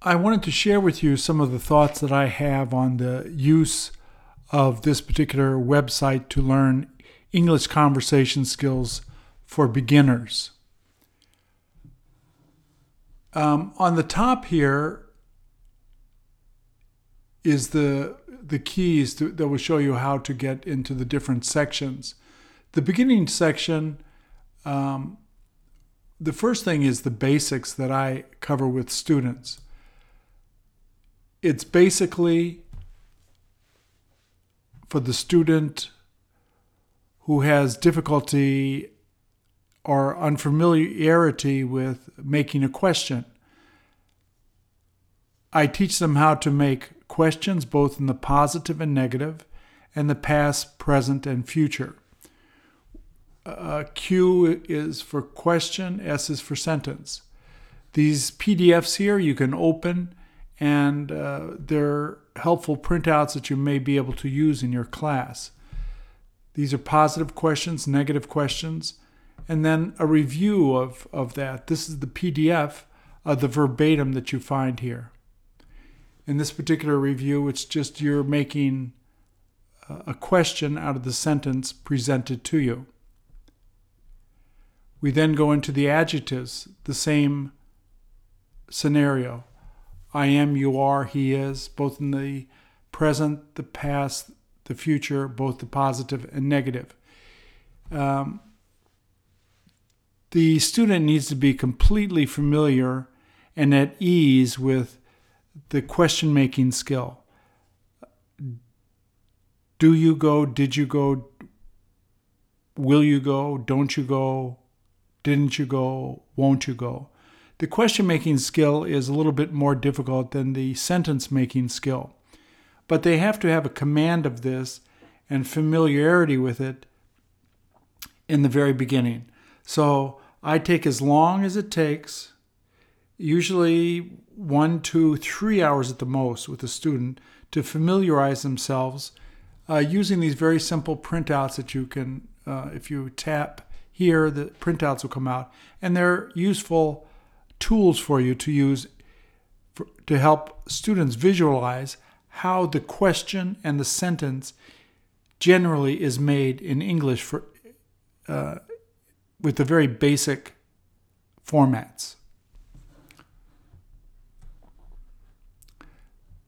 I wanted to share with you some of the thoughts that I have on the use of this particular website to learn English conversation skills for beginners. Um, on the top here is the the keys to, that will show you how to get into the different sections. The beginning section, um, the first thing is the basics that I cover with students. It's basically for the student who has difficulty or unfamiliarity with making a question. I teach them how to make questions both in the positive and negative, and the past, present, and future. Uh, Q is for question, S is for sentence. These PDFs here you can open, and uh, they're helpful printouts that you may be able to use in your class. These are positive questions, negative questions, and then a review of, of that. This is the PDF of the verbatim that you find here. In this particular review, it's just you're making a question out of the sentence presented to you. We then go into the adjectives, the same scenario. I am, you are, he is, both in the present, the past, the future, both the positive and negative. Um, the student needs to be completely familiar and at ease with the question making skill. Do you go? Did you go? Will you go? Don't you go? Didn't you go? Won't you go? The question making skill is a little bit more difficult than the sentence making skill, but they have to have a command of this and familiarity with it in the very beginning. So I take as long as it takes, usually one, two, three hours at the most with a student to familiarize themselves uh, using these very simple printouts that you can, uh, if you tap here, the printouts will come out. And they're useful tools for you to use for, to help students visualize how the question and the sentence generally is made in English for uh, with the very basic formats.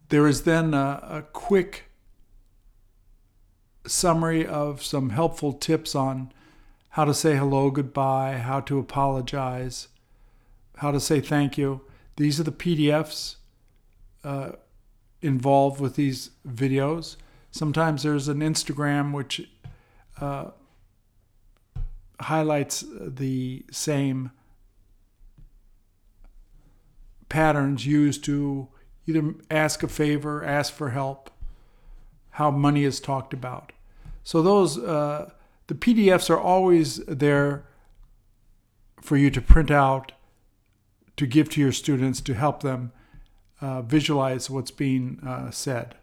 There is then a, a quick summary of some helpful tips on how to say hello, goodbye, how to apologize, how to say thank you. These are the PDFs uh, involved with these videos. Sometimes there's an Instagram which uh, highlights the same patterns used to either ask a favor, ask for help, how money is talked about. So those uh, the PDFs are always there for you to print out to give to your students to help them uh, visualize what's being uh, said.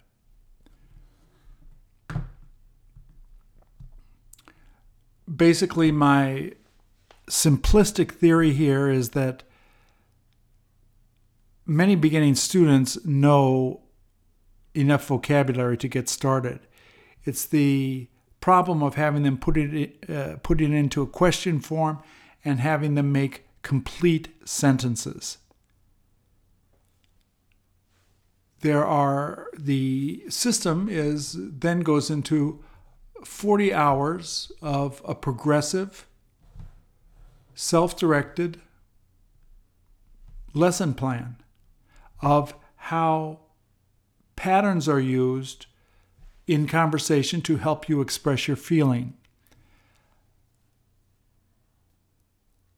basically my simplistic theory here is that many beginning students know enough vocabulary to get started. It's the problem of having them put it uh, put it into a question form and having them make complete sentences. There are the system is then goes into 40 hours of a progressive, self directed lesson plan of how patterns are used in conversation to help you express your feeling.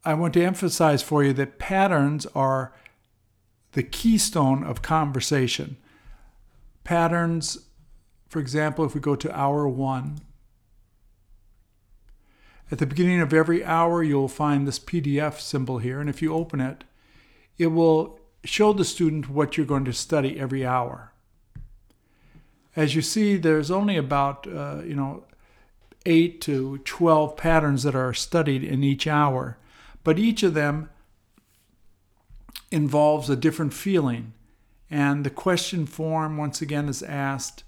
I want to emphasize for you that patterns are the keystone of conversation. Patterns, for example, if we go to hour one, at the beginning of every hour, you'll find this PDF symbol here, and if you open it, it will show the student what you're going to study every hour. As you see, there's only about, uh, you know, 8 to 12 patterns that are studied in each hour, but each of them involves a different feeling. And the question form, once again, is asked.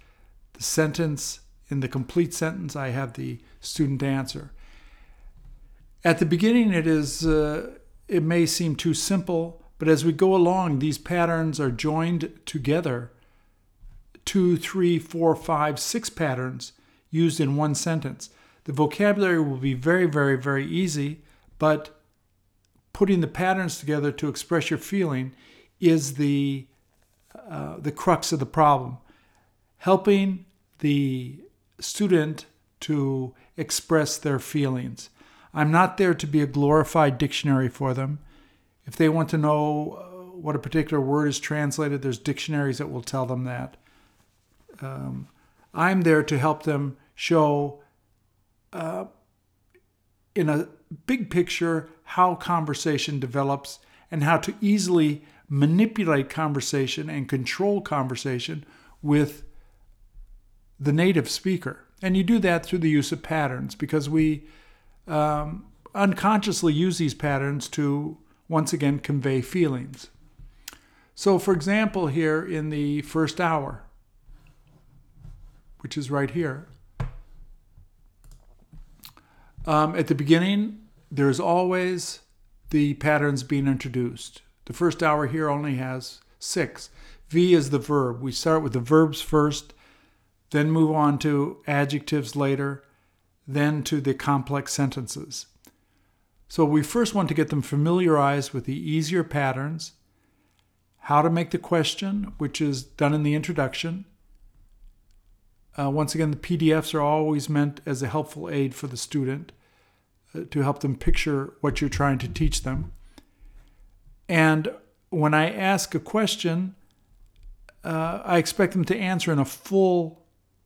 The sentence, in the complete sentence, I have the student answer. At the beginning, it is uh, it may seem too simple, but as we go along, these patterns are joined together. Two, three, four, five, six patterns used in one sentence. The vocabulary will be very, very, very easy, but putting the patterns together to express your feeling is the uh, the crux of the problem. Helping the student to express their feelings. I'm not there to be a glorified dictionary for them. If they want to know uh, what a particular word is translated, there's dictionaries that will tell them that. Um, I'm there to help them show, uh, in a big picture, how conversation develops and how to easily manipulate conversation and control conversation with the native speaker. And you do that through the use of patterns because we um, unconsciously use these patterns to once again convey feelings. So, for example, here in the first hour, which is right here, um, at the beginning, there's always the patterns being introduced. The first hour here only has six. V is the verb. We start with the verbs first, then move on to adjectives later, then to the complex sentences. So we first want to get them familiarized with the easier patterns, how to make the question, which is done in the introduction. Uh, once again, the PDFs are always meant as a helpful aid for the student uh, to help them picture what you're trying to teach them. And when I ask a question, uh, I expect them to answer in a full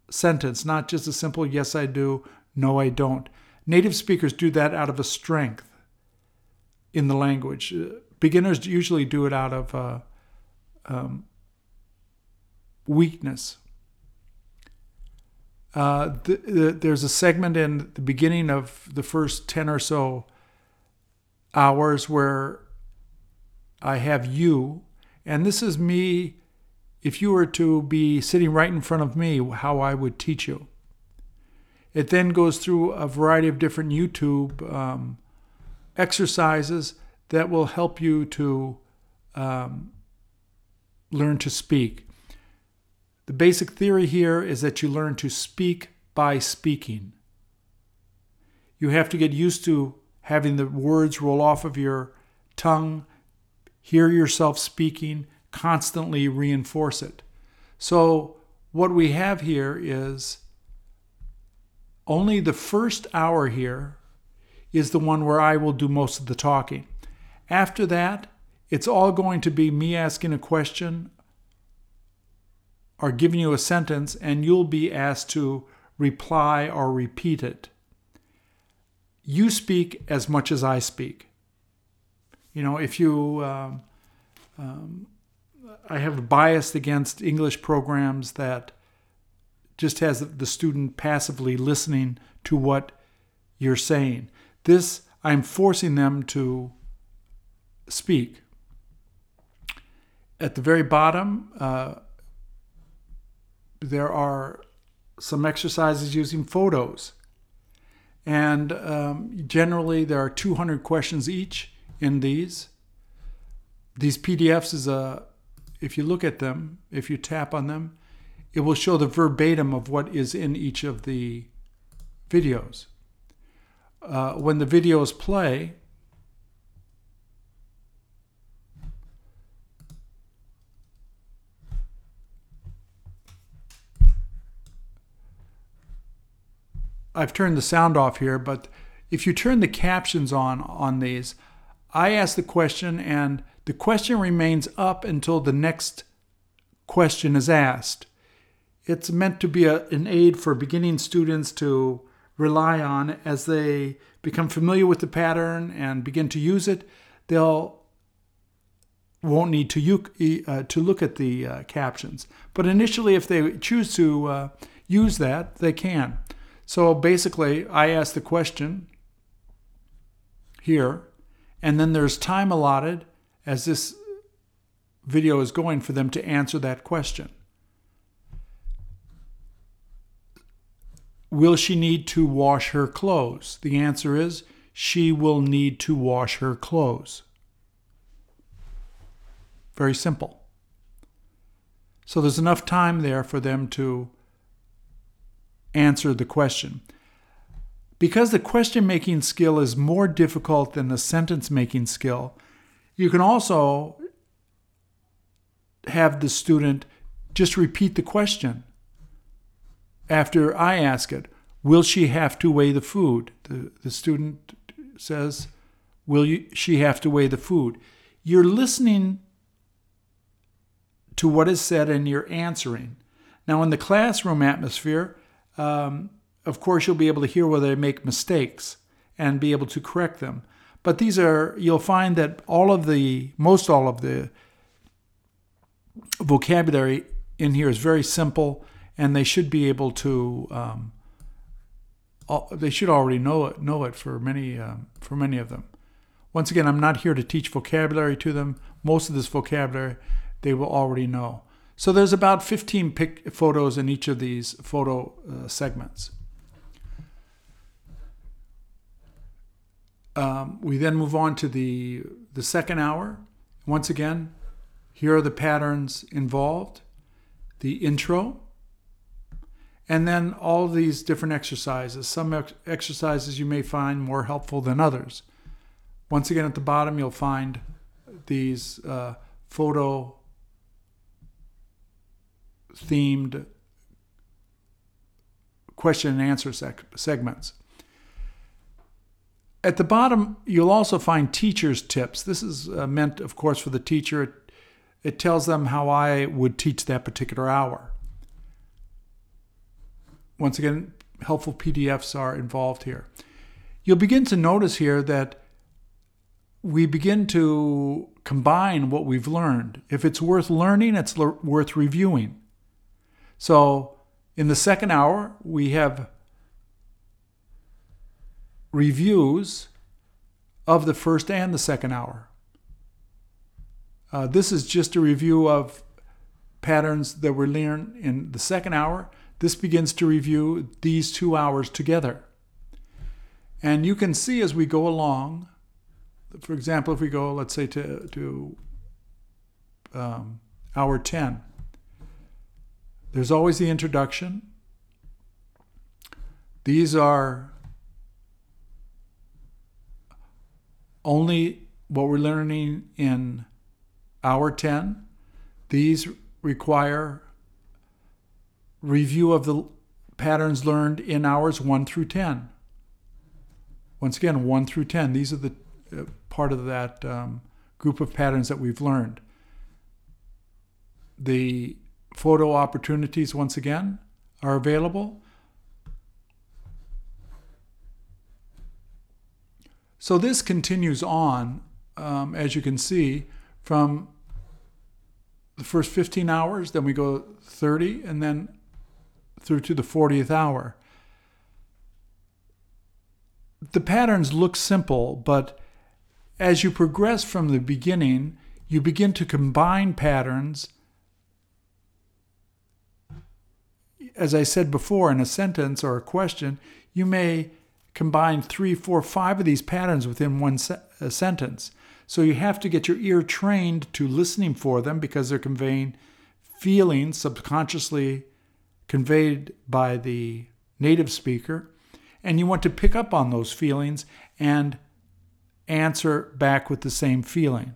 sentence, not just a simple yes, I do, no, I don't. Native speakers do that out of a strength in the language. Uh, beginners usually do it out of uh, um, weakness. Uh, the, the, there's a segment in the beginning of the first 10 or so hours where I have you, and this is me. If you were to be sitting right in front of me, how I would teach you. It then goes through a variety of different YouTube um, exercises that will help you to um, learn to speak. The basic theory here is that you learn to speak by speaking. You have to get used to having the words roll off of your tongue, hear yourself speaking, constantly reinforce it. So, what we have here is only the first hour here is the one where I will do most of the talking. After that, it's all going to be me asking a question or giving you a sentence, and you'll be asked to reply or repeat it. You speak as much as I speak. You know, if you, um, um, I have a bias against English programs that just has the student passively listening to what you're saying. This, I'm forcing them to speak. At the very bottom, uh, there are some exercises using photos. And um, generally, there are 200 questions each in these. These PDFs is a, if you look at them, if you tap on them, it will show the verbatim of what is in each of the videos. Uh, when the videos play, I've turned the sound off here, but if you turn the captions on on these, I ask the question and the question remains up until the next question is asked. It's meant to be a, an aid for beginning students to rely on as they become familiar with the pattern and begin to use it. They'll won't need to uh, to look at the uh, captions, but initially, if they choose to uh, use that, they can. So basically, I ask the question here, and then there's time allotted as this video is going for them to answer that question. Will she need to wash her clothes? The answer is she will need to wash her clothes. Very simple. So there's enough time there for them to answer the question. Because the question making skill is more difficult than the sentence making skill, you can also have the student just repeat the question after I ask it. Will she have to weigh the food? The, the student says, Will you, she have to weigh the food? You're listening to what is said and you're answering. Now, in the classroom atmosphere, um, of course, you'll be able to hear whether they make mistakes and be able to correct them. But these are, you'll find that all of the, most all of the vocabulary in here is very simple and they should be able to, um, they should already know it, know it for many, um, for many of them. Once again, I'm not here to teach vocabulary to them. Most of this vocabulary they will already know. So there's about 15 pic- photos in each of these photo uh, segments. Um, we then move on to the, the second hour. Once again, here are the patterns involved, the intro, and then all these different exercises. Some ex- exercises you may find more helpful than others. Once again, at the bottom, you'll find these uh, photo themed question and answer sec- segments. At the bottom, you'll also find teacher's tips. This is uh, meant, of course, for the teacher. It, it tells them how I would teach that particular hour. Once again, helpful PDFs are involved here. You'll begin to notice here that we begin to combine what we've learned. If it's worth learning, it's worth reviewing. So in the second hour, we have reviews of the first and the second hour. Uh, this is just a review of patterns that were learned in the second hour. This begins to review these two hours together. And you can see as we go along, for example, if we go, let's say, to, to um, hour 10, there's always the introduction. These are only what we're learning in hour 10. These require review of the patterns learned in hours 1 through 10. Once again, 1 through 10. These are the uh, part of that um, group of patterns that we've learned. The photo opportunities, once again, are available. So this continues on, um, as you can see, from the first 15 hours, then we go 30, and then through to the 40th hour. The patterns look simple, but as you progress from the beginning, you begin to combine patterns as I said before, in a sentence or a question, you may combine three, four, five of these patterns within one se- sentence. So you have to get your ear trained to listening for them because they're conveying feelings subconsciously conveyed by the native speaker. And you want to pick up on those feelings and answer back with the same feeling.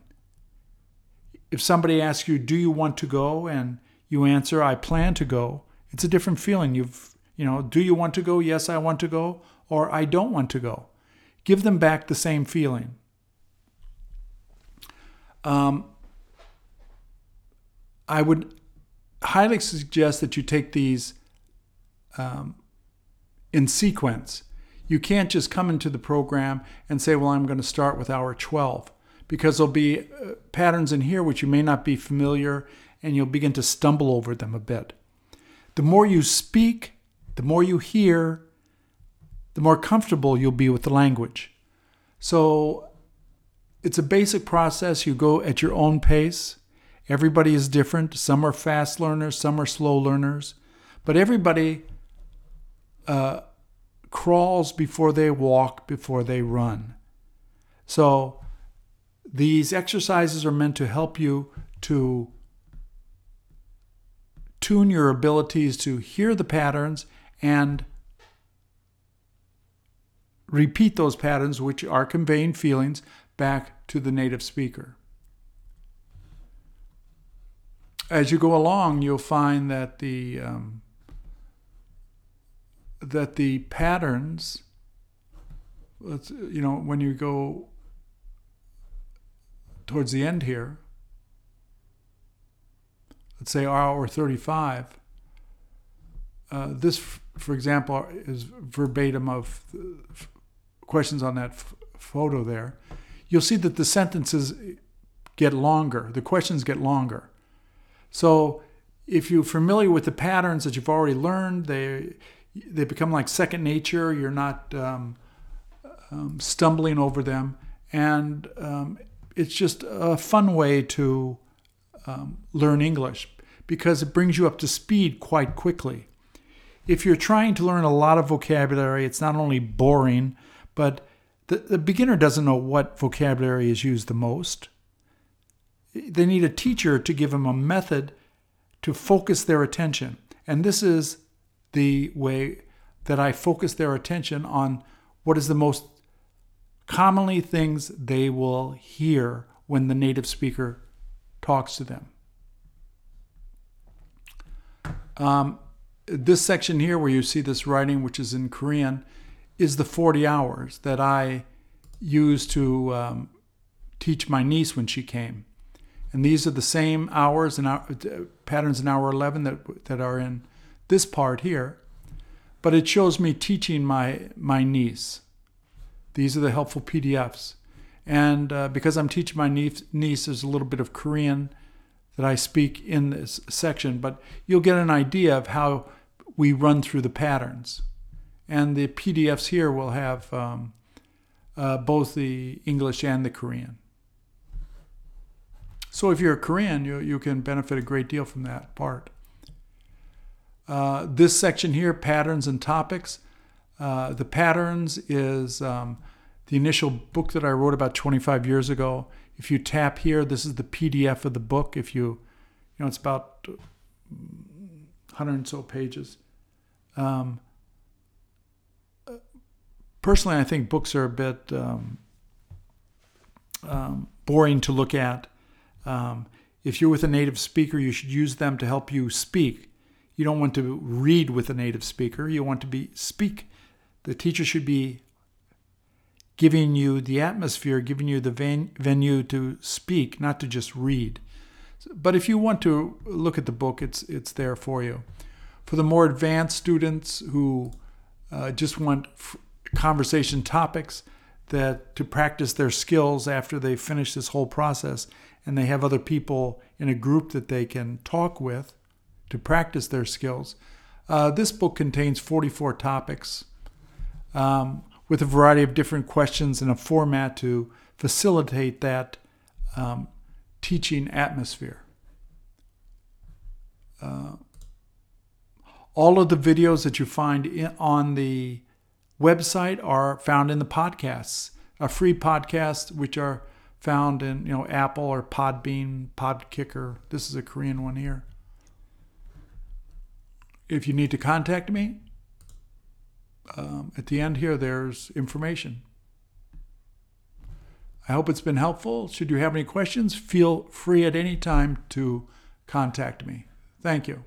If somebody asks you, Do you want to go? and you answer, I plan to go, it's a different feeling. You've, you know, do you want to go? Yes, I want to go. Or I don't want to go. Give them back the same feeling. Um, I would highly suggest that you take these um, in sequence. You can't just come into the program and say, well, I'm going to start with hour 12, because there'll be uh, patterns in here which you may not be familiar and you'll begin to stumble over them a bit. The more you speak, the more you hear, the more comfortable you'll be with the language. So it's a basic process. You go at your own pace Everybody is different. Some are fast learners, some are slow learners, but everybody uh, crawls before they walk, before they run. So these exercises are meant to help you to tune your abilities to hear the patterns and repeat those patterns, which are conveying feelings, back to the native speaker. As you go along, you'll find that the um, that the patterns, you know, when you go towards the end here, let's say hour 35, uh, this, for example, is verbatim of questions on that photo there. You'll see that the sentences get longer, the questions get longer. So if you're familiar with the patterns that you've already learned, they they become like second nature. You're not um, um, stumbling over them, and um, it's just a fun way to um, learn English because it brings you up to speed quite quickly. If you're trying to learn a lot of vocabulary, it's not only boring, but the, the beginner doesn't know what vocabulary is used the most. They need a teacher to give them a method to focus their attention. And this is the way that I focus their attention on what is the most commonly things they will hear when the native speaker talks to them. Um, this section here, where you see this writing, which is in Korean, is the 40 hours that I used to um, teach my niece when she came. And these are the same hours and hour, patterns in hour 11 that, that are in this part here. But it shows me teaching my, my niece. These are the helpful PDFs. And uh, because I'm teaching my niece, niece, there's a little bit of Korean that I speak in this section, but you'll get an idea of how we run through the patterns. And the PDFs here will have um, uh, both the English and the Korean. So if you're a Korean, you, you can benefit a great deal from that part. Uh, this section here, patterns and topics. Uh, the patterns is um, the initial book that I wrote about 25 years ago. If you tap here, this is the PDF of the book. If you, you know, it's about 100 and so pages. Um, personally, I think books are a bit um, um, boring to look at. Um, if you're with a native speaker, you should use them to help you speak. You don't want to read with a native speaker. You want to be speak. The teacher should be giving you the atmosphere, giving you the ven- venue to speak, not to just read. But if you want to look at the book, it's it's there for you. For the more advanced students who uh, just want f- conversation topics that to practice their skills after they finish this whole process, and they have other people in a group that they can talk with to practice their skills. Uh, this book contains 44 topics. Um, with a variety of different questions and a format to facilitate that um, teaching atmosphere. Uh, all of the videos that you find in, on the website are found in the podcasts, a free podcast, which are found in you know Apple or Podbean, Podkicker. This is a Korean one here. If you need to contact me, um, at the end here, there's information. I hope it's been helpful. Should you have any questions, feel free at any time to contact me. Thank you.